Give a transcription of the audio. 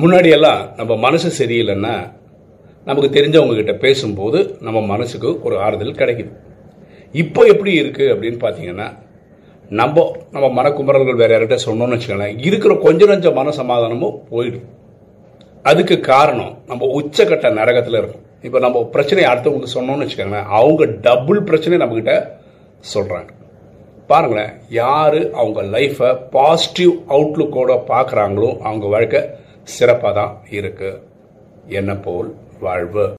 முன்னாடியெல்லாம் நம்ம மனசு சரியில்லைன்னா நமக்கு தெரிஞ்சவங்க கிட்ட பேசும்போது நம்ம மனசுக்கு ஒரு ஆறுதல் கிடைக்குது. இப்போ எப்படி இருக்குது அப்படின்னு பார்த்தீங்கன்னா நம்ம நம்ம மனக்குமரல்கள் வேற யார்கிட்ட சொன்னோம்னு வச்சுக்கோங்களேன் இருக்கிற கொஞ்ச நஞ்ச மன சமாதானமும் போயிடும். அதுக்கு காரணம் நம்ம உச்சக்கட்ட நரகத்தில் இருக்கும். இப்போ நம்ம பிரச்சனையை அடுத்தவங்களுக்கு சொன்னோம்னு வச்சுக்கோங்களேன் அவங்க டபுள் பிரச்சனை நம்மக்கிட்ட சொல்கிறாங்க பாருங்களேன் யார் அவங்க லைஃப்பை பாசிட்டிவ் அவுட்லுக்கோட பார்க்குறாங்களோ அவங்க வாழ்க்கை சிறப்பாக தான் இருக்குது என்ன போல் வாழ்வு.